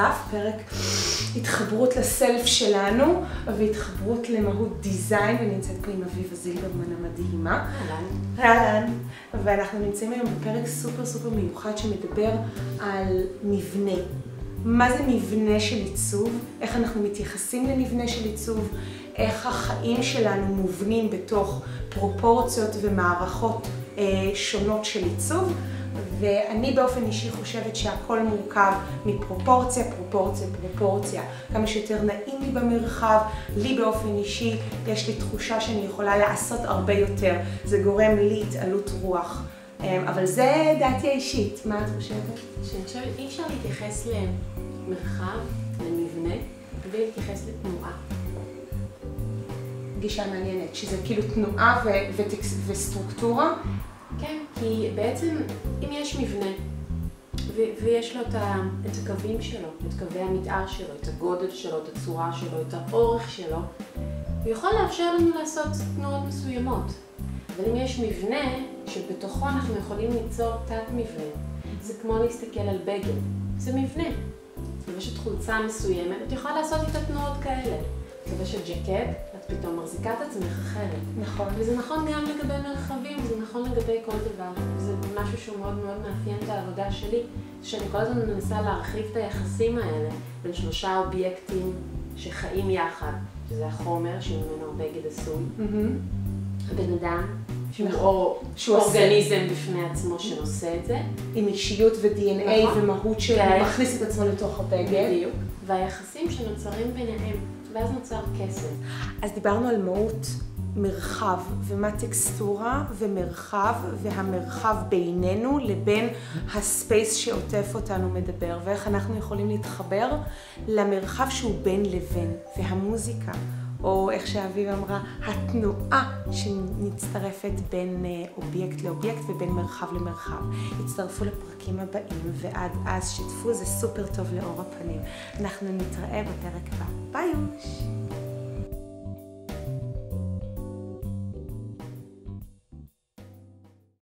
נוסף, פרק התחברות לסלף שלנו והתחברות למהות דיזיין, ונמצאת פה עם אביבה זילברמן המדהימה. אהלן. ואנחנו נמצאים היום בפרק סופר סופר מיוחד שמדבר על מבנה. מה זה מבנה של עיצוב, איך אנחנו מתייחסים למבנה של עיצוב, איך החיים שלנו מובנים בתוך פרופורציות ומערכות אה, שונות של עיצוב. ואני באופן אישי חושבת שהכל מורכב מפרופורציה, פרופורציה, פרופורציה. כמה שיותר נעים לי במרחב, לי באופן אישי יש לי תחושה שאני יכולה לעשות הרבה יותר. זה גורם לי התעלות רוח. אמ, אבל זה דעתי האישית, מה את חושבת? שאני חושבת, אי אפשר להתייחס למרחב, למבנה, בלי להתייחס לתנועה. גישה מעניינת, שזה כאילו תנועה וסטרוקטורה. כי בעצם אם יש מבנה, ויש לו את, ה- את הקווים שלו, את קווי המתאר שלו, את הגודל שלו, את הצורה שלו, את האורך שלו, הוא יכול לאפשר לנו לעשות תנועות מסוימות. אבל אם יש מבנה, שבתוכו אנחנו יכולים ליצור תת מבנה, זה כמו להסתכל על בגד, זה מבנה. לובשת חולצה מסוימת, את יכולה לעשות איתה תנועות כאלה. לובשת ג'קט, את פתאום מחזיקה את עצמך אחרת. נכון. וזה נכון גם לגבי מרחבים, זה נכון לגבי כל דבר. זה משהו שהוא מאוד מאוד מאפיין את העבודה שלי, שאני כל הזמן מנסה להרחיב את היחסים האלה בין שלושה אובייקטים שחיים יחד, שזה החומר שממנו הבגד עשוי, מהמם. הבן אדם, שהוא נכון. עושה. אורגניזם בפני עצמו שנושא את זה, עם אישיות ו-DNA נכון. ומהות שהוא. מכניס את עצמו לתוך הבגד. בדיוק, והיחסים שנוצרים ביניהם, ואז נוצר קסם. אז דיברנו על מהות מרחב, ומה טקסטורה ומרחב, והמרחב בינינו לבין ה space שעוטף אותנו מדבר, ואיך אנחנו יכולים להתחבר למרחב שהוא בין לבין, והמוזיקה, או איך שאביב אמרה, התנועה שמצטרפת בין אה, אובייקט לאובייקט ובין מרחב למרחב. הצטרפו לפרקים הבאים, ועד אז שתפו, זה סופר טוב לאור הפנים. אנחנו נתראה בפרק הבא. ביי יוש!